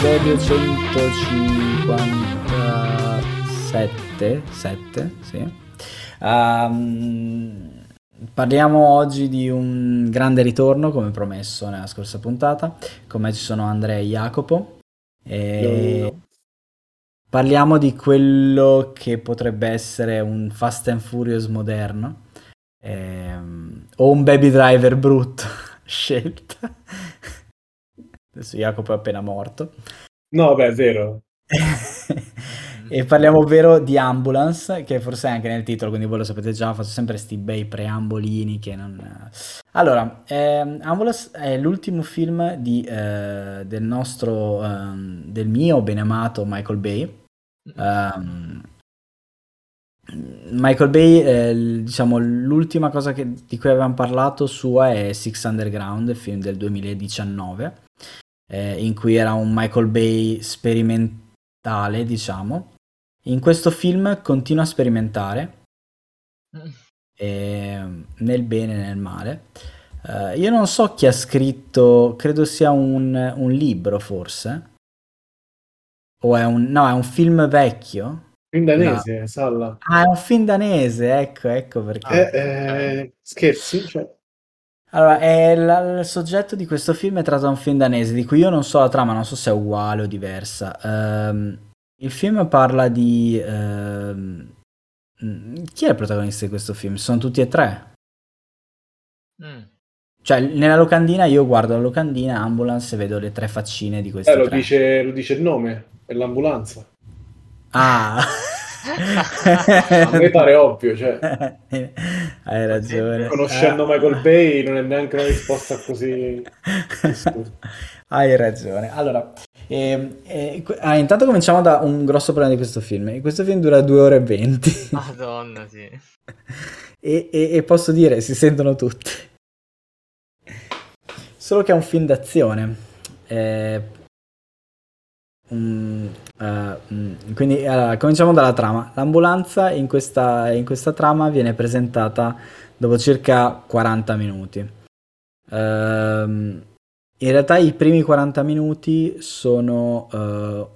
Benvenuti, episodio 157, 7, sì. Um, parliamo oggi di un grande ritorno, come promesso nella scorsa puntata. Con me ci sono Andrea e Jacopo. E parliamo di quello che potrebbe essere un Fast and Furious moderno. Ehm, o un Baby Driver brutto scelta. Adesso Jacopo è appena morto. No, beh, è vero. e parliamo ovvero di Ambulance, che forse è anche nel titolo, quindi voi lo sapete già, faccio sempre sti bei preambolini che non... Allora, ehm, Ambulance è l'ultimo film di, eh, del nostro, um, del mio beneamato Michael Bay. Um, Michael Bay, eh, diciamo, l'ultima cosa che, di cui avevamo parlato sua è Six Underground, il film del 2019 eh, in cui era un Michael Bay sperimentale, diciamo. In questo film continua a sperimentare, eh, nel bene e nel male. Uh, io non so chi ha scritto, credo sia un, un libro forse. O è un, no, è un film vecchio. Film danese, no. Salla. Ah, è un film danese, ecco, ecco perché. Eh, eh, scherzi? Cioè... Allora, la, il soggetto di questo film è tratto da un film danese, di cui io non so la trama, non so se è uguale o diversa. Um, il film parla di... Um, chi è il protagonista di questo film? Sono tutti e tre. Mm. Cioè, nella locandina io guardo la locandina Ambulance e vedo le tre faccine di questi eh, lo tre. Dice, lo dice il nome, è l'ambulanza. Ah... a me pare ovvio, cioè. Hai ragione. Conoscendo ah. Michael Bay non è neanche una risposta così... Hai ragione. Allora, eh, eh, ah, intanto cominciamo da un grosso problema di questo film. Questo film dura 2 ore e 20. Madonna, sì. e, e, e posso dire, si sentono tutti. Solo che è un film d'azione. Eh, Mm, uh, quindi allora, cominciamo dalla trama. L'ambulanza in questa, in questa, trama viene presentata dopo circa 40 minuti. Uh, in realtà i primi 40 minuti sono, uh,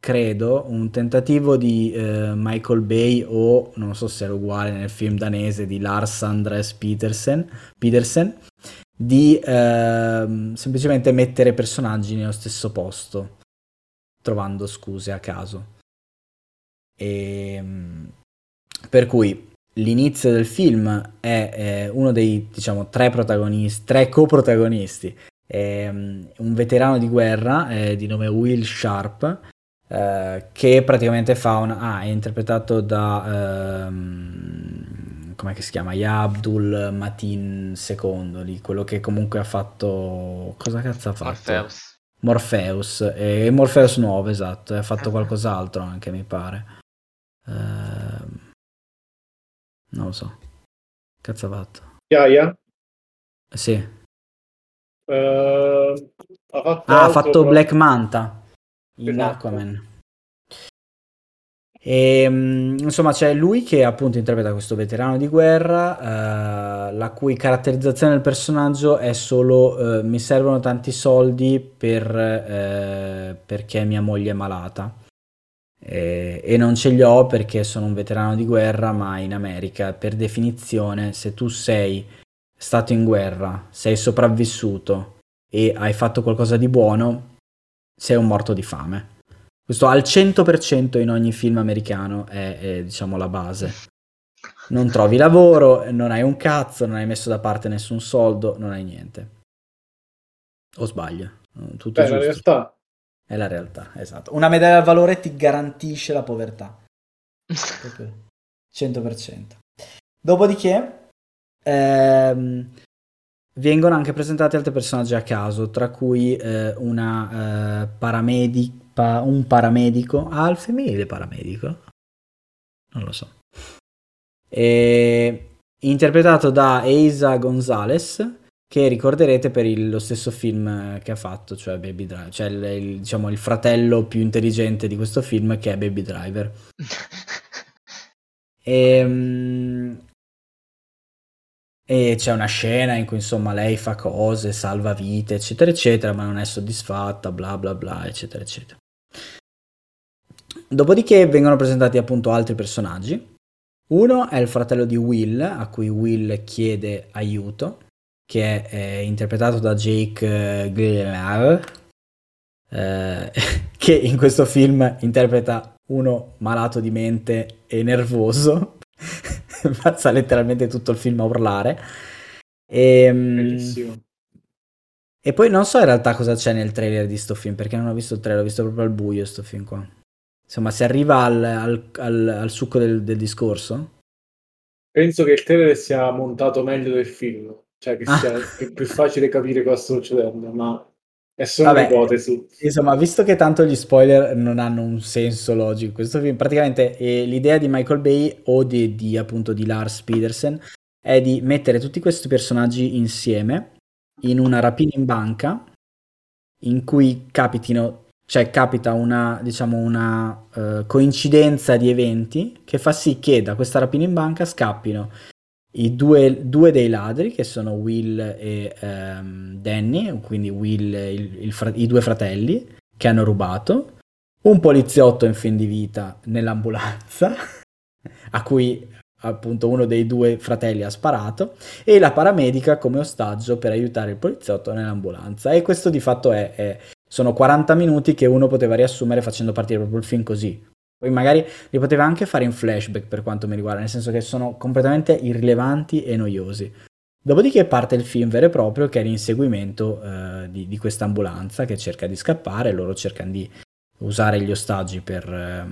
credo, un tentativo di Michael Bay o non so se è uguale nel film danese di Lars Andres Petersen, Petersen di ehm, semplicemente mettere personaggi nello stesso posto trovando scuse a caso. E, ehm, per cui l'inizio del film è, è uno dei diciamo tre protagonisti, tre coprotagonisti. È, um, un veterano di guerra eh, di nome Will Sharp eh, che praticamente fa un ah, è interpretato da um, come si chiama? Abdul Matin II, quello che comunque ha fatto cosa cazzo ha fatto? Orpheus. Morpheus, e Morpheus nuovo, esatto, ha fatto qualcos'altro anche, mi pare. Uh, non lo so. Cazzo ha fatto? Yaya? Sì. Uh, ha fatto, ah, ha fatto Black Manta in esatto. Aquaman. E, ehm, insomma, c'è lui che appunto interpreta questo veterano di guerra, eh, la cui caratterizzazione del personaggio è solo eh, mi servono tanti soldi per, eh, perché mia moglie è malata. e non ce li ho perché sono un veterano di guerra, ma in America, per definizione, se tu sei stato in guerra, sei sopravvissuto e hai fatto qualcosa di buono, sei un morto di fame. Questo al 100% in ogni film americano è, è, diciamo la base. Non trovi lavoro, non hai un cazzo, non hai messo da parte nessun soldo, non hai niente. O sbaglio? Tutto Beh, è la realtà. È la realtà, esatto. Una medaglia al valore ti garantisce la povertà. 100%. Dopodiché ehm, vengono anche presentati altri personaggi a caso, tra cui eh, una eh, paramedic pa- un paramedico. Ah, al femminile paramedico? Non lo so. E... Interpretato da Eisa Gonzalez, che ricorderete per il, lo stesso film che ha fatto, cioè Baby Driver, cioè il, il, diciamo, il fratello più intelligente di questo film che è Baby Driver. e, um, E c'è una scena in cui insomma lei fa cose, salva vite, eccetera, eccetera, ma non è soddisfatta, bla bla bla, eccetera, eccetera. Dopodiché vengono presentati appunto altri personaggi. Uno è il fratello di Will, a cui Will chiede aiuto, che è, è interpretato da Jake uh, Gyllenhaal, eh, che in questo film interpreta uno malato di mente e nervoso, passa letteralmente tutto il film a urlare. E, ehm, Bellissimo. E poi non so in realtà cosa c'è nel trailer di sto film, perché non ho visto il trailer, ho visto proprio al buio sto film qua. Insomma, si arriva al, al, al, al succo del, del, discorso? Penso che il trailer sia montato meglio del film, cioè che sia ah. più facile capire cosa sta succedendo, ma è solo un'ipotesi. Insomma, visto che tanto gli spoiler non hanno un senso logico, questo film praticamente eh, l'idea di Michael Bay o di, di, appunto di Lars Petersen è di mettere tutti questi personaggi insieme in una rapina in banca in cui capitino, cioè capita una, diciamo, una uh, coincidenza di eventi che fa sì che da questa rapina in banca scappino i due, due, dei ladri che sono Will e um, Danny, quindi Will, il, il fra- i due fratelli che hanno rubato, un poliziotto in fin di vita nell'ambulanza a cui appunto uno dei due fratelli ha sparato e la paramedica come ostaggio per aiutare il poliziotto nell'ambulanza. E questo di fatto è, è sono 40 minuti che uno poteva riassumere facendo partire proprio il film così poi magari li poteva anche fare in flashback per quanto mi riguarda, nel senso che sono completamente irrilevanti e noiosi. Dopodiché parte il film vero e proprio che è l'inseguimento eh, di, di questa ambulanza che cerca di scappare, loro cercano di usare gli ostaggi per, eh,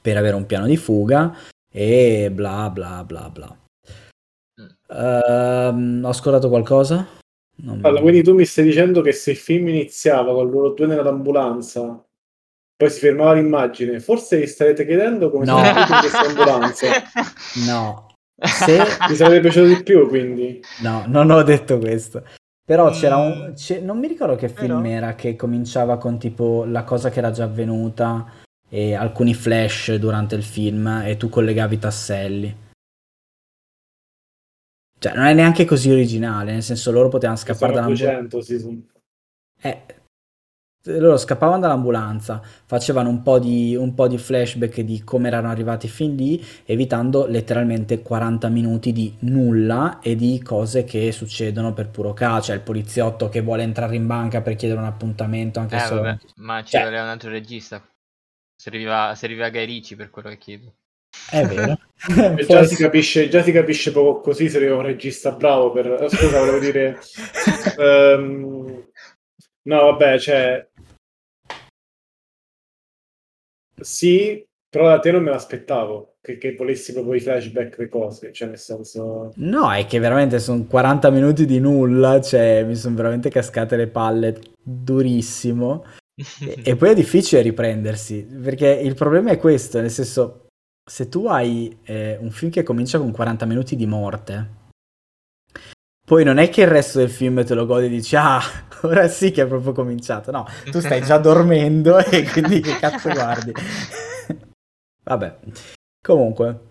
per avere un piano di fuga e bla bla bla bla. Uh, ho scordato qualcosa? Allora, quindi tu mi stai dicendo che se il film iniziava con loro due nell'ambulanza poi si fermava l'immagine. Forse vi starete chiedendo come no. sono in questa ambulanza. No. Se... Mi sarebbe piaciuto di più, quindi. No, non ho detto questo. Però c'era un... C'è... non mi ricordo che film Però... era che cominciava con tipo la cosa che era già avvenuta e alcuni flash durante il film e tu collegavi i tasselli. Cioè, non è neanche così originale, nel senso loro potevano scappare dall'ambulanza. Sì, sì. Eh, loro scappavano dall'ambulanza, facevano un po, di, un po' di flashback di come erano arrivati fin lì, evitando letteralmente 40 minuti di nulla e di cose che succedono per puro caso. Cioè il poliziotto che vuole entrare in banca per chiedere un appuntamento anche eh, solo... Vabbè, ma ci cioè... voleva un altro regista. Serviva, serviva Guy Ricci per quello che chiedo. È vero. Già, si capisce, già si capisce poco così serviva un regista bravo per... Scusa, volevo dire... um... No, vabbè, cioè, sì, però da te non me l'aspettavo che, che volessi proprio i flashback, le cose, cioè nel senso... No, è che veramente sono 40 minuti di nulla, cioè mi sono veramente cascate le palle durissimo. e, e poi è difficile riprendersi, perché il problema è questo, nel senso, se tu hai eh, un film che comincia con 40 minuti di morte, poi non è che il resto del film te lo godi e dici, ah, ora sì che è proprio cominciato. No, tu stai già dormendo e quindi che cazzo guardi? Vabbè, comunque,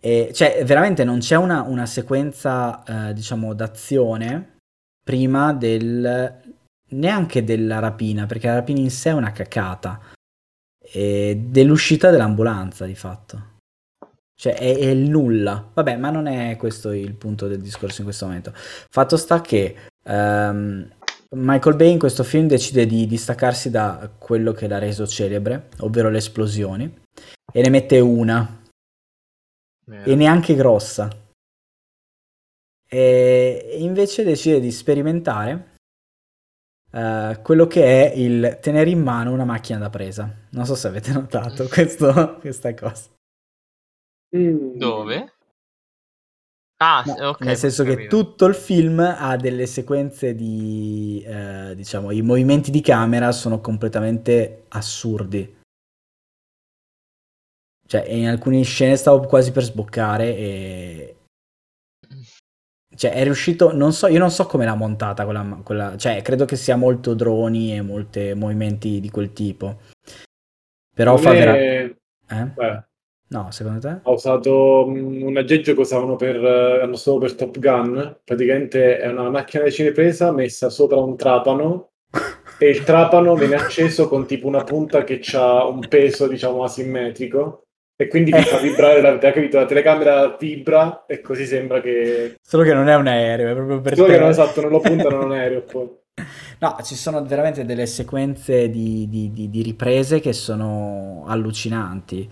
eh, cioè veramente non c'è una, una sequenza, eh, diciamo, d'azione prima del... neanche della rapina, perché la rapina in sé è una cacata, e dell'uscita dell'ambulanza di fatto. Cioè è, è, il nulla. Vabbè, ma non è questo il punto del discorso in questo momento. Fatto sta che um, Michael Bay in questo film decide di distaccarsi da quello che l'ha reso celebre, ovvero le esplosioni, e ne mette una. Yeah. E neanche grossa. E invece decide di sperimentare uh, quello che è il tenere in mano una macchina da presa. Non so se avete notato questo, questa cosa. Mm. Dove? Ah, no, ok. Nel senso che tutto il film ha delle sequenze di, eh, diciamo, i movimenti di camera sono completamente assurdi. Cioè, in alcune scene stavo quasi per sboccare e... Cioè, è riuscito, non so, io non so come l'ha montata quella, quella cioè, credo che sia molto droni e molti movimenti di quel tipo. Però fa veramente... Eh? No, secondo te? Ha usato mm, un aggeggio che usavano per, eh, hanno usato per Top Gun. Praticamente è una macchina di cinepresa messa sopra un trapano e il trapano viene acceso con tipo una punta che ha un peso, diciamo, asimmetrico e quindi ti fa vibrare la, capito? la telecamera vibra e così sembra che... Solo che non è un aereo, è proprio per Solo te. che non, esatto, non lo puntano in un aereo poi. No, ci sono veramente delle sequenze di, di- di- di riprese che sono allucinanti.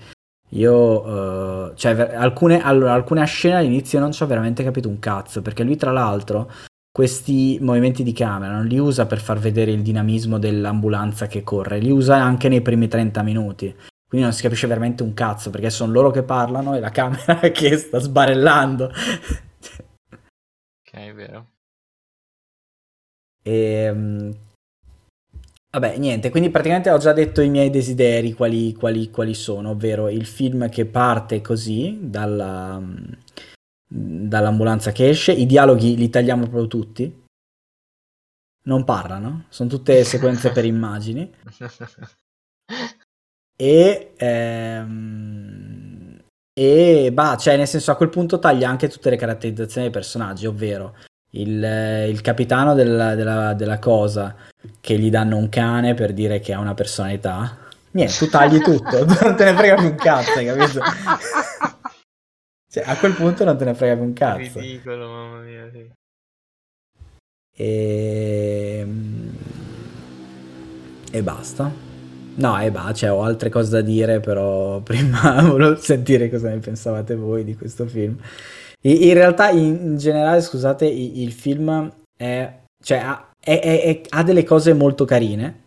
Io, eh, cioè, ver- alcune, allora, alcune scene all'inizio non ci ho veramente capito un cazzo, perché lui, tra l'altro, questi movimenti di camera non li usa per far vedere il dinamismo dell'ambulanza che corre, li usa anche nei primi 30 minuti. Quindi non si capisce veramente un cazzo, perché sono loro che parlano e la camera che sta sbarellando. Ok, è vero. E, mm, vabbè, niente, quindi praticamente ho già detto i miei desideri, quali, quali- quali sono, ovvero il film che parte così, dalla, dall'ambulanza che esce, i dialoghi li tagliamo proprio tutti, non parlano, sono tutte sequenze per immagini, e... ehm, e bah, cioè nel senso a quel punto taglia anche tutte le caratterizzazioni dei personaggi, ovvero il, il capitano della, della- della cosa che gli danno un cane per dire che ha una personalità. Niente, tu tagli tutto, tu non te ne frega più un cazzo, hai capito? Cioè, a quel punto non te ne frega più un cazzo. Ridicolo, mamma mia, sì. E... e basta. No, e basta, cioè, ho altre cose da dire, però prima volevo sentire cosa ne pensavate voi di questo film. I- In realtà, in, generale, scusate, i- il film è, cioè, ha, è- è- ha delle cose molto carine.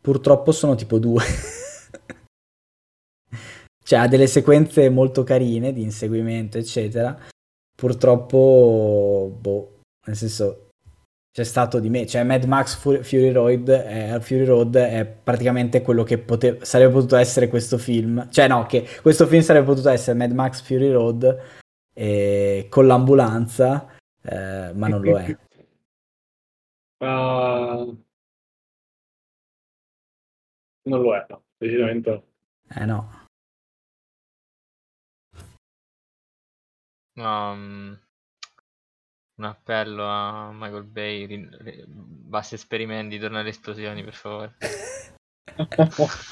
Purtroppo sono tipo due. Cioè, ha delle sequenze molto carine di inseguimento, eccetera. Purtroppo, boh, nel senso, c'è stato di me. Cioè, Mad Max Fu- Fury Road è, Fury Road è praticamente quello che pote- sarebbe potuto essere questo film. Cioè, no, che questo film sarebbe potuto essere Mad Max Fury Road eh, con l'ambulanza, eh, ma non lo è. Ah, non lo è, no, decisamente no. Eh no. No, mm, un appello a Michael Bay, ri- ri- basta esperimenti, torna alle esplosioni, per favore.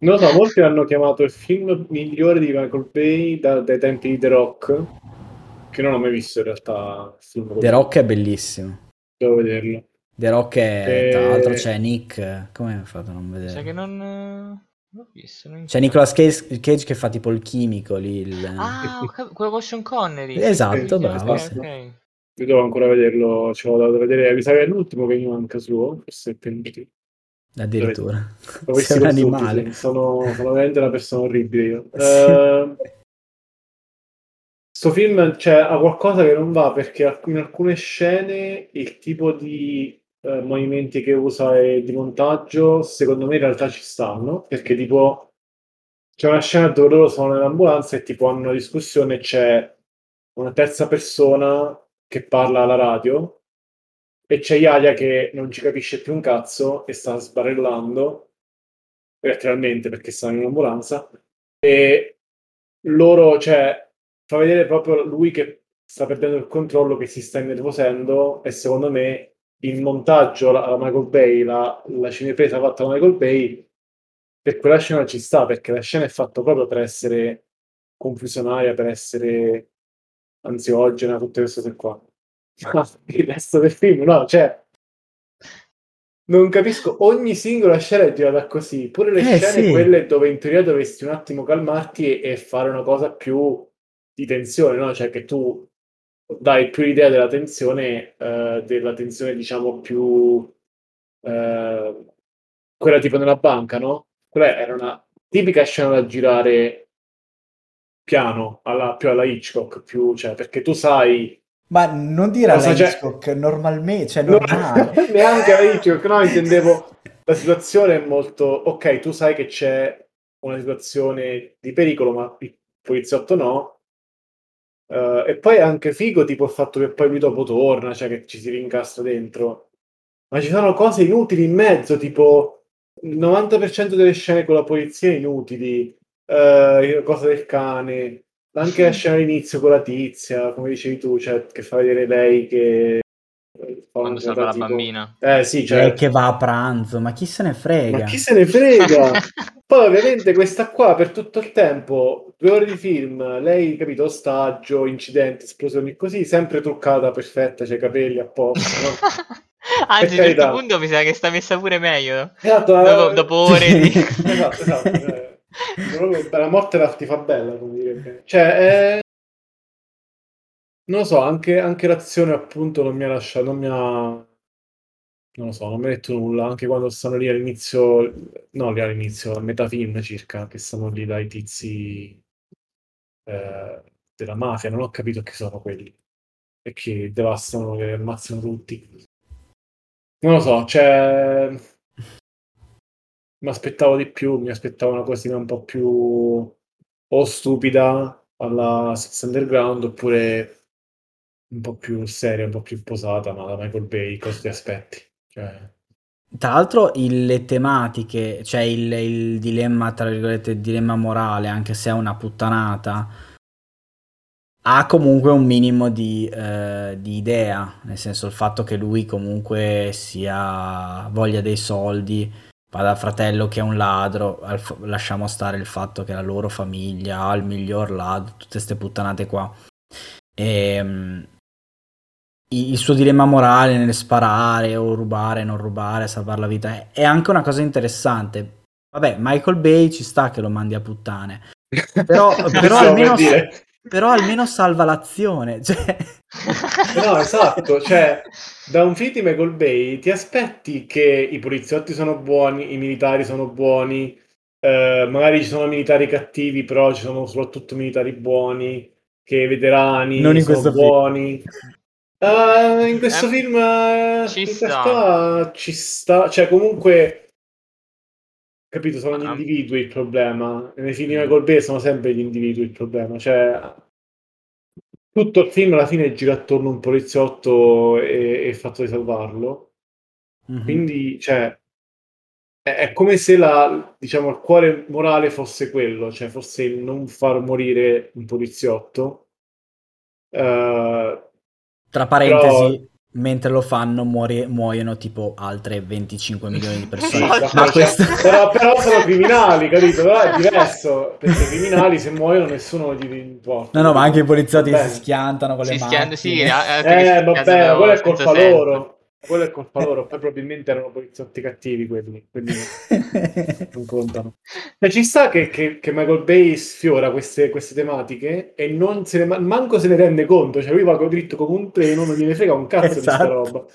Non lo so, molti hanno chiamato il film migliore di Michael Bay da- dai tempi di The Rock, che non ho mai visto in realtà. The Rock è bellissimo. Devo vederlo. The Rock è, tra Eh, l'altro c'è Nick, come hai fatto a non Sai vedere? che non... eh, C'è Nicolas Cage, Cage che fa tipo il chimico lì. il- Ah, quello con Sean Connery. Esatto, Ok, bravo, sì. ok. Io devo ancora vederlo, ce l'ho da vedere. Mi sa che è l'ultimo che mi manca suo, forse è penultimo. Addirittura. Visto Sei un animale. sì. Sono, sono veramente una persona orribile io. Sì. Eh, Sto film cioè, ha qualcosa che non va perché in alcune scene il tipo di eh, movimenti che usa e di montaggio secondo me in realtà ci stanno perché tipo c'è una scena dove loro sono nell'ambulanza e tipo hanno una discussione c'è una terza persona che parla alla radio e c'è Iaia che non ci capisce più un cazzo e sta sbarellando letteralmente perché stanno in un'ambulanza. E loro, cioè, fa vedere proprio lui che sta perdendo il controllo, che si sta innervosendo e secondo me il montaggio alla Michael Bay, la, la cinepresa fatta da Michael Bay, per quella scena ci sta, perché la scena è fatta proprio per essere confusionaria, per essere ansiogena, tutte queste cose qua. Ma il resto del film, no, cioè... Non capisco, ogni singola scena è girata così, pure le Eh, scene sì. quelle dove in teoria dovresti un attimo calmarti e, e fare una cosa più di tensione, no? Cioè che tu dai più l'idea della tensione, eh, della tensione diciamo più eh, quella tipo nella banca, no? Quella era una tipica scena da girare piano, alla, più alla Hitchcock, più, cioè, perché tu sai Ma non dire alla c'è? Hitchcock, normalmente, cioè No, normale. neanche a Hitchcock, no, intendevo la situazione è molto ok, tu sai che c'è una situazione di pericolo, ma il poliziotto no. Eh, e poi è anche figo, tipo il fatto che poi lui dopo torna, cioè che ci si rincastra dentro. Ma ci sono cose inutili in mezzo, tipo il 90% delle scene con la polizia inutili, uh, cosa del cane, anche la scena all'inizio con la tizia, come dicevi tu, cioè, che fa vedere lei che quando salva la tipo... bambina. Eh sì, cioè... Lei che va a pranzo, ma chi se ne frega? Ma chi se ne frega? Poi ovviamente questa qua per tutto il tempo, due ore di film, lei, capito, ostaggio, incidenti, esplosioni, così, sempre truccata, perfetta, c'è i capelli a posto, no? Anzi, a un certo punto mi sa che sta messa pure meglio. Esatto, dopo, eh... dopo ore di... esatto, esatto. Eh. La morte la ti fa bella, come dire. Cioè, è... Non lo so, anche, anche l'azione appunto non mi ha lasciato, non mi ha... Non lo so, non mi ha detto nulla, anche quando stanno lì all'inizio, no lì all'inizio, a metà film circa, che stanno lì dai tizi eh, della mafia, non ho capito che sono quelli, e che devastano, che ammazzano tutti. Non lo so, cioè... Mi aspettavo di più, mi aspettavo una cosina un po' più o stupida alla Six Underground oppure un po' più seria, un po' più posata, ma da Michael Bay cosa ti aspetti? Cioè... Tra l'altro le tematiche, cioè il, il, dilemma, tra virgolette, il dilemma morale, anche se è una puttanata, ha comunque un minimo di, eh, di, idea, nel senso il fatto che lui comunque sia voglia dei soldi, va dal fratello che è un ladro, al, lasciamo stare il fatto che la loro famiglia ha il miglior ladro, tutte queste puttanate qua. E, ehm, il suo dilemma morale nel sparare o rubare, non rubare, salvare la vita è anche una cosa interessante. Vabbè, Michael Bay ci sta che lo mandi a puttane, però, però, almeno, però almeno, salva l'azione. Cioè... No, esatto, cioè da un film di Michael Bay ti aspetti che i poliziotti sono buoni, i militari sono buoni, eh, magari ci sono militari cattivi, però ci sono soprattutto militari buoni, che i veterani non sono buoni. Film. Uh, in questo eh, film ci, in sta. ci sta, cioè comunque capito, sono gli ah. individui il problema. Nei film di mm. Michael Bay sono sempre gli individui il problema, cioè tutto il film alla fine gira attorno a un poliziotto e, e il fatto di salvarlo. Mm-hmm. Quindi, cioè, è, è, come se la, diciamo, il cuore morale fosse quello, cioè fosse il non far morire un poliziotto. Uh, tra parentesi, Però... mentre lo fanno muori- muoiono tipo altre 25 milioni di persone. ma questo... però, però, sono criminali, capito? Però è diverso, perché i criminali se muoiono nessuno gli importa. No, no, ma anche i poliziotti si schiantano con le si mani. Sì, eh, eh vabbè, quello è colpa loro quello è colpa loro, poi probabilmente erano poliziotti cattivi quelli, quindi non contano. Cioè, ci sta che, che, che, Michael Bay sfiora queste, queste tematiche e non se ne, manco se ne rende conto, cioè lui va dritto come un treno, non gliene frega un cazzo esatto. di questa roba.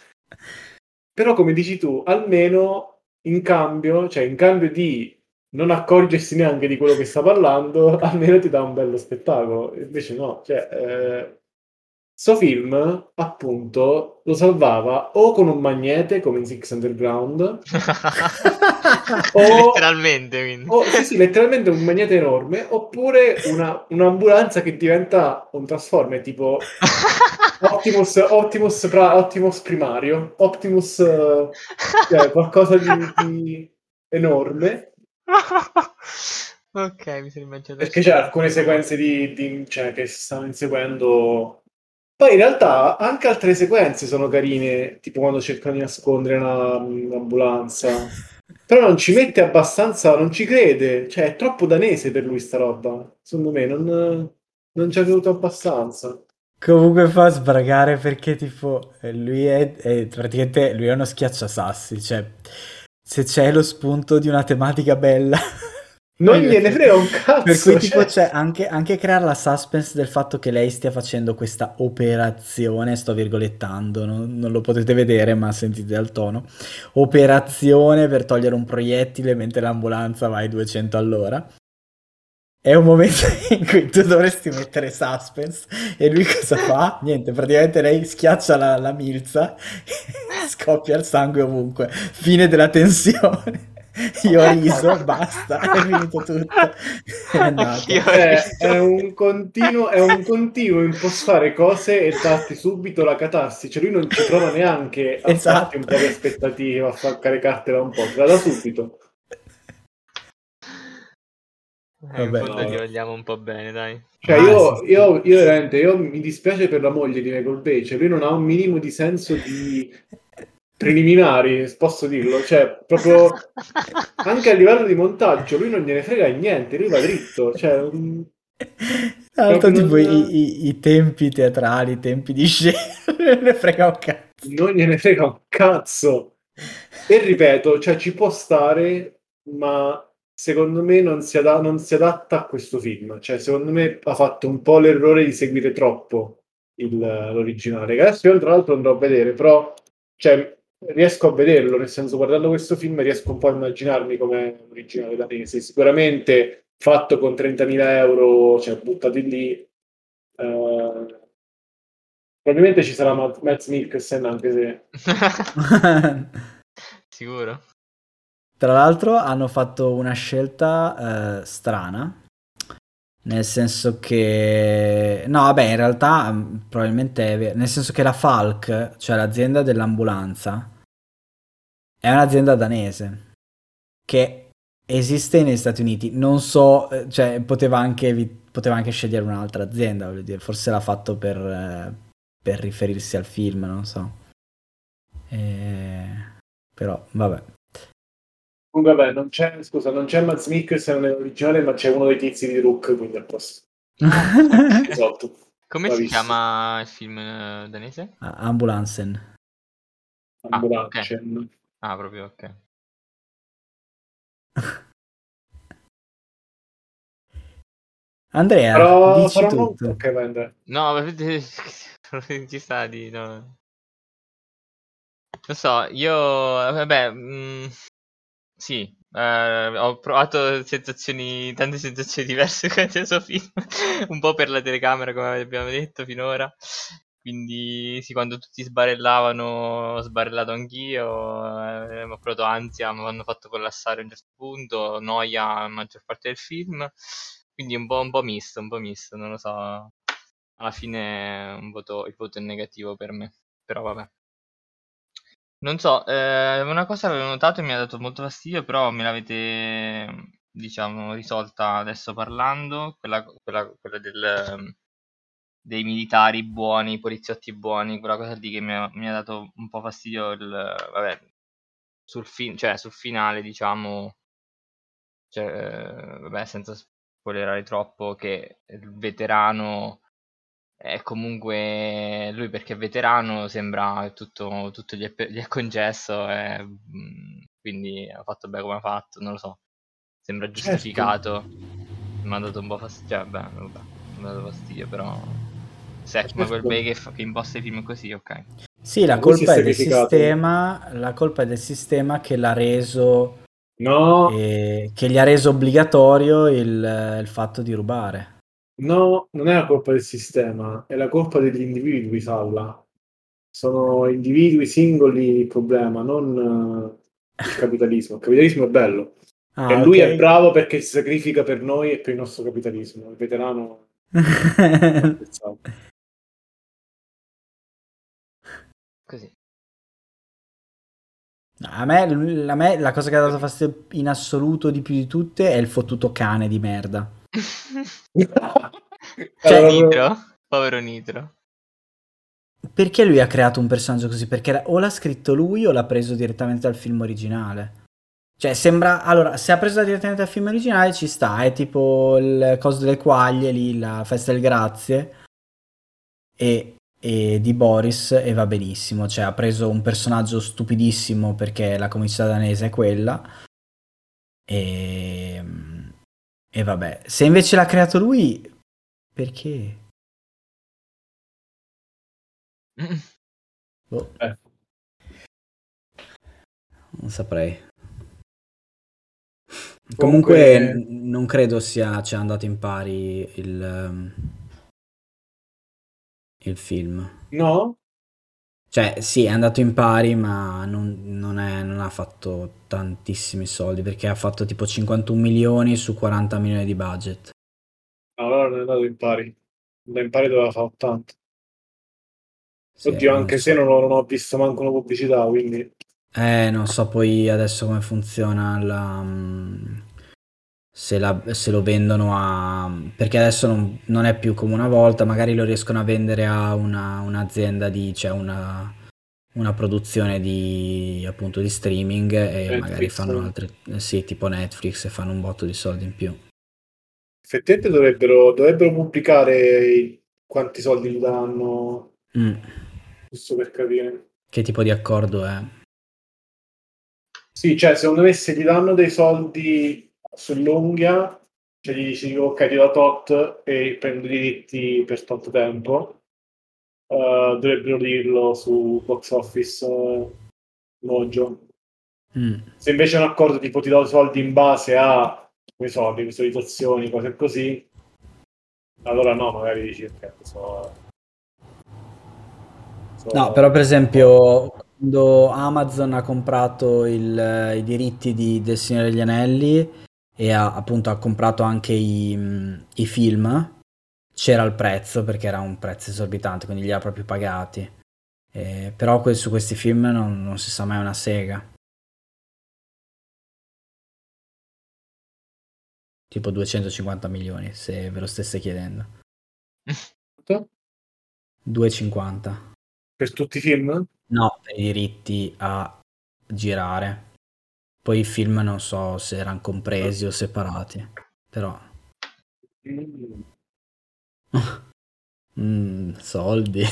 Però come dici tu, almeno in cambio, cioè in cambio di non accorgersi neanche di quello che sta parlando, almeno ti dà un bello spettacolo. Invece no, cioè... Eh Sto film, appunto, lo salvava o con un magnete come in Six Underground, o, letteralmente, quindi. O, sì, sì, letteralmente un magnete enorme, oppure una, un'ambulanza che diventa un trasforme tipo Optimus, Optimus, pra, Optimus primario, Optimus, cioè, qualcosa di, di enorme. ok, mi sono immaginato. Perché c'è alcune sequenze di, di, cioè, che si stanno inseguendo poi in realtà anche altre sequenze sono carine, tipo quando cercano di nascondere una, un'ambulanza. Però non ci mette abbastanza, non ci crede. Cioè, è troppo danese per lui sta roba. Secondo me, non, non ci ha creduto abbastanza. Comunque fa sbragare perché tipo lui è, è praticamente lui è uno schiacciasassi, cioè se c'è lo spunto di una tematica bella non gliene frega un cazzo. Per cui tipo cioè... c'è anche, anche, creare la suspense del fatto che lei stia facendo questa operazione, sto virgolettando, non, non lo potete vedere ma sentite dal tono, operazione per togliere un proiettile mentre l'ambulanza va ai 200 all'ora. È un momento in cui tu dovresti mettere suspense e lui cosa fa? Niente, praticamente lei schiaccia la, la milza scoppia il sangue ovunque. Fine della tensione. Io ho riso, basta, è finito tutto. È, è, cioè, è, un continuo, è un continuo impostare cose e darti subito la catassi. Cioè lui non ci prova neanche a esatto. farti un po' di aspettativa, a far caricartela un po', te la dà subito. Eh, Vabbè, no. ti vogliamo un po' bene, dai. Cioè, io, ah, io, io veramente io mi dispiace per la moglie di Michael Bay, cioè lui non ha un minimo di senso di preliminari, posso dirlo, cioè proprio anche a livello di montaggio lui non gliene frega niente, lui va dritto, cioè mm, Tra l'altro, Proprio tipo, non- i, i- i tempi teatrali, i tempi di scena, non ne frega un cazzo. non gliene frega un cazzo. E ripeto, cioè ci può stare, ma secondo me non si, ada- non si adatta a questo film. Cioè, secondo me ha fatto un po' l'errore di seguire troppo il- l'originale. Che adesso io tra l'altro andrò a vedere, però cioè, riesco a vederlo, nel senso guardando questo film riesco un po' a immaginarmi come l'originale danese. Sicuramente fatto con 30.000 euro, cioè buttati lì. eh, probabilmente ci sarà Matt Matt Mikkelsen anche se Sicuro? Tra l'altro hanno fatto una scelta eh, strana, nel senso che... No, vabbè, in realtà mh, probabilmente è vero, nel senso che la Falk, cioè l'azienda dell'ambulanza, è un'azienda danese che esiste negli Stati Uniti. Non so, eh, cioè poteva anche, poteva anche scegliere un'altra azienda, voglio dire, forse l'ha fatto per, eh, per riferirsi al film, non so. Eh, Però, vabbè. Comunque, vabbè, non c'è, scusa, non c'è Matt Mikkelsen nell'originale, ma c'è uno dei tizi di Rook, quindi al posto. Esatto. Come si Bravissimo. chiama il film eh, danese? Ambulansen. Ah, Ambulancen. Ah, proprio ok. Andrea, Però, dici tutto. No, ma ci sta di no. Non so, io vabbè, mm, sì, eh, ho provato sensazioni, tante sensazioni diverse con questo film, un po' per la telecamera, come abbiamo detto finora. Quindi sì, quando tutti sbarellavano, ho sbarellato anch'io, eh, ho provato ansia, mi hanno fatto collassare a un certo punto, noia la maggior parte del film. Quindi un po', un po' misto, un po' misto, non lo so. Alla fine voto, il voto è negativo per me, però vabbè. Non so, eh, una cosa che avevo notato e mi ha dato molto fastidio, però me l'avete, diciamo, risolta adesso parlando, quella, quella, quella del, dei militari buoni, poliziotti buoni, quella cosa lì che mi ha, mi ha dato un po' fastidio, il, vabbè, sul, fin- cioè, sul finale, diciamo, cioè, eh, vabbè, senza spoilerare troppo, che il veterano è comunque lui perché è veterano sembra tutto, tutto gli, è, gli è concesso e, mm, quindi ha fatto bene come ha fatto, non lo so, sembra Certo. giustificato, mi ha dato un po' fastidio, cioè, vabbè, vabbè, mi ha dato fastidio, però se è come quel. Bay che, fa- che imposta i film così, ok. Sì, la colpa è del sistema, la colpa è del sistema che l'ha reso, No, eh, che gli ha reso obbligatorio il, il fatto di rubare. no, non è la colpa del sistema, è la colpa degli individui, Salla. Sono individui singoli il problema, non eh, il capitalismo. Il capitalismo è bello. Ah, e lui ok. è bravo perché si sacrifica per noi e per il nostro capitalismo. Il veterano pensavo. Così. No, A me, a me la cosa che ha dato fastidio in assoluto di più di tutte è il fottuto cane di merda. Cioè, Allora, Nitro, povero Nitro. Perché lui ha creato un personaggio così? Perché o l'ha scritto lui o l'ha preso direttamente dal film originale. Cioè, sembra. Allora, se ha preso direttamente dal film originale ci sta, è tipo il coso delle quaglie lì, la festa del grazie. E di Boris e va benissimo. Cioè, ha preso un personaggio stupidissimo perché la comicità danese è quella. E. E vabbè. Se invece l'ha creato lui, perché? Boh. Eh. Non saprei. Comunque- Comunque non credo sia, sia andato in pari il, ehm, il film. No? Cioè, sì, è andato in pari, ma non, non è- non ha fatto tantissimi soldi, perché ha fatto tipo 51 milioni su 40 milioni di budget. Allora non è andato in pari. Da in pari doveva fare 80. Sì, Oddio, anche so. se non ho, non ho visto manco una pubblicità, quindi... Eh, non so poi adesso come funziona la, mm, se, la, se lo vendono a... perché adesso non, non, è più come una volta, magari lo riescono a vendere a una, un'azienda di... cioè una, una produzione di appunto di streaming e Netflix. magari fanno altre... sì, tipo Netflix e fanno un botto di soldi in più. Effettivamente dovrebbero, dovrebbero pubblicare quanti soldi gli danno, mm. giusto per capire. Che tipo di accordo è? Sì, cioè secondo me se gli danno dei soldi sull'unghia, cioè gli dici ok ti do tot e prendo i diritti per tot tempo, uh, dovrebbero dirlo su box office uh, Mojo. Mm. Se invece è un accordo tipo ti do soldi in base a come so, visualizzazioni, cose così, allora no, magari dici ok, so, so... No, però per esempio quando Amazon ha comprato il, i diritti di, del Signore degli Anelli e ha, appunto ha comprato anche i, i, film, c'era il prezzo perché era un prezzo esorbitante, quindi li ha proprio pagati. Eh, però que- su questi film non, non si sa mai una sega. Tipo 250 milioni, se ve lo stesse chiedendo. 250. Per tutti i film? No, per i diritti a girare. Poi i film non so se erano compresi o separati, però... Mm. soldi.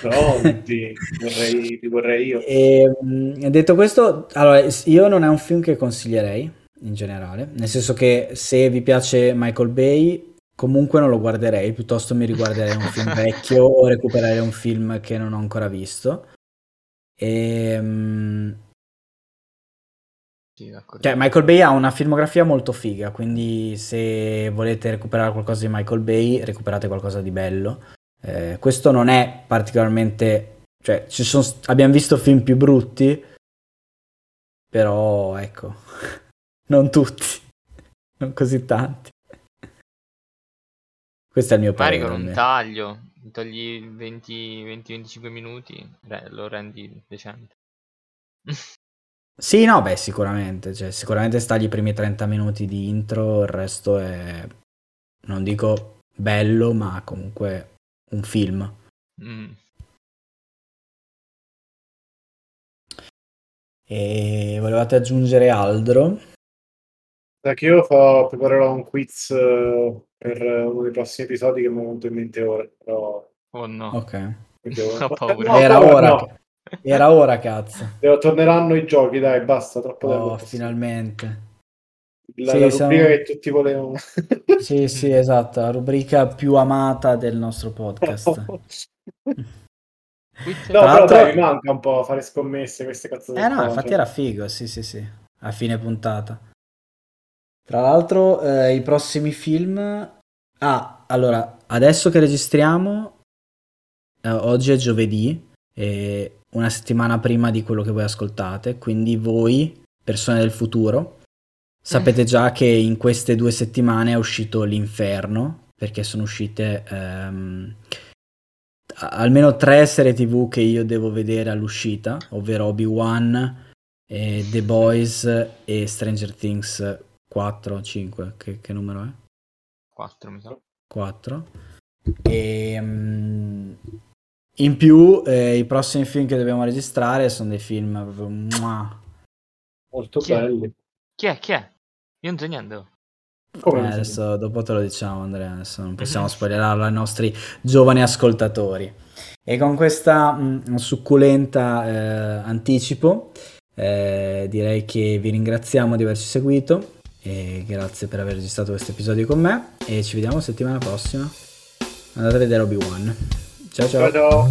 Soldi, vorrei, li vorrei io. E, ehm, detto questo, allora, io non è un film che consiglierei in generale, nel senso che se vi piace Michael Bay, comunque non lo guarderei, piuttosto mi riguarderei un film vecchio o recupererei un film che non ho ancora visto. E, sì, cioè, Michael Bay ha una filmografia molto figa, quindi se volete recuperare qualcosa di Michael Bay, recuperate qualcosa di bello. Eh, questo non è particolarmente... Cioè, sono... abbiamo visto film più brutti, però ecco, non tutti, non così tanti. Questo è il mio parere. Magari con un taglio, togli 20-25 minuti, lo rendi decente. Sì, no, beh, sicuramente. Cioè, sicuramente stagli i primi 30 minuti di intro, il resto è, non dico bello, ma comunque un film. Mm. E volevate aggiungere altro? Da che io fa, preparerò un quiz eh, per uno dei prossimi episodi che mi è venuto in mente ora. Però... Oh no. Ok. Era ora. No. Che... Era ora, cazzo. Torneranno i giochi, dai, basta, troppo tempo. Oh, finalmente. La, sì, la rubrica siamo... che tutti volevano. sì, sì, esatto, la rubrica più amata del nostro podcast. no, però dai, mi manca un po' fare scommesse queste cazzo Eh no, infatti era figo, sì, sì, sì, a fine puntata. Tra l'altro, eh, i prossimi film... Ah, allora, adesso che registriamo, eh, oggi è giovedì, e una settimana prima di quello che voi ascoltate, quindi voi, persone del futuro, sapete mm. già che in queste due settimane è uscito l'inferno, perché sono uscite um, almeno tre serie tv che io devo vedere all'uscita, ovvero Obi-Wan, eh, The Boys e Stranger Things 4 5, che, che numero è? 4 mi sa. 4. E, um, in più, eh, i prossimi film che dobbiamo registrare sono dei film proprio muah. molto Chi belli. Chi è? Chi è? Io non so niente. Eh, adesso dopo te lo diciamo, Andrea. Adesso non possiamo spoilerarlo ai nostri giovani ascoltatori. E con questa mh, mm, succulenta eh, anticipo, eh, direi che vi ringraziamo di averci seguito. E grazie per aver registrato questo episodio con me. E ci vediamo settimana prossima. Andate a vedere Obi-Wan. 加油，加油，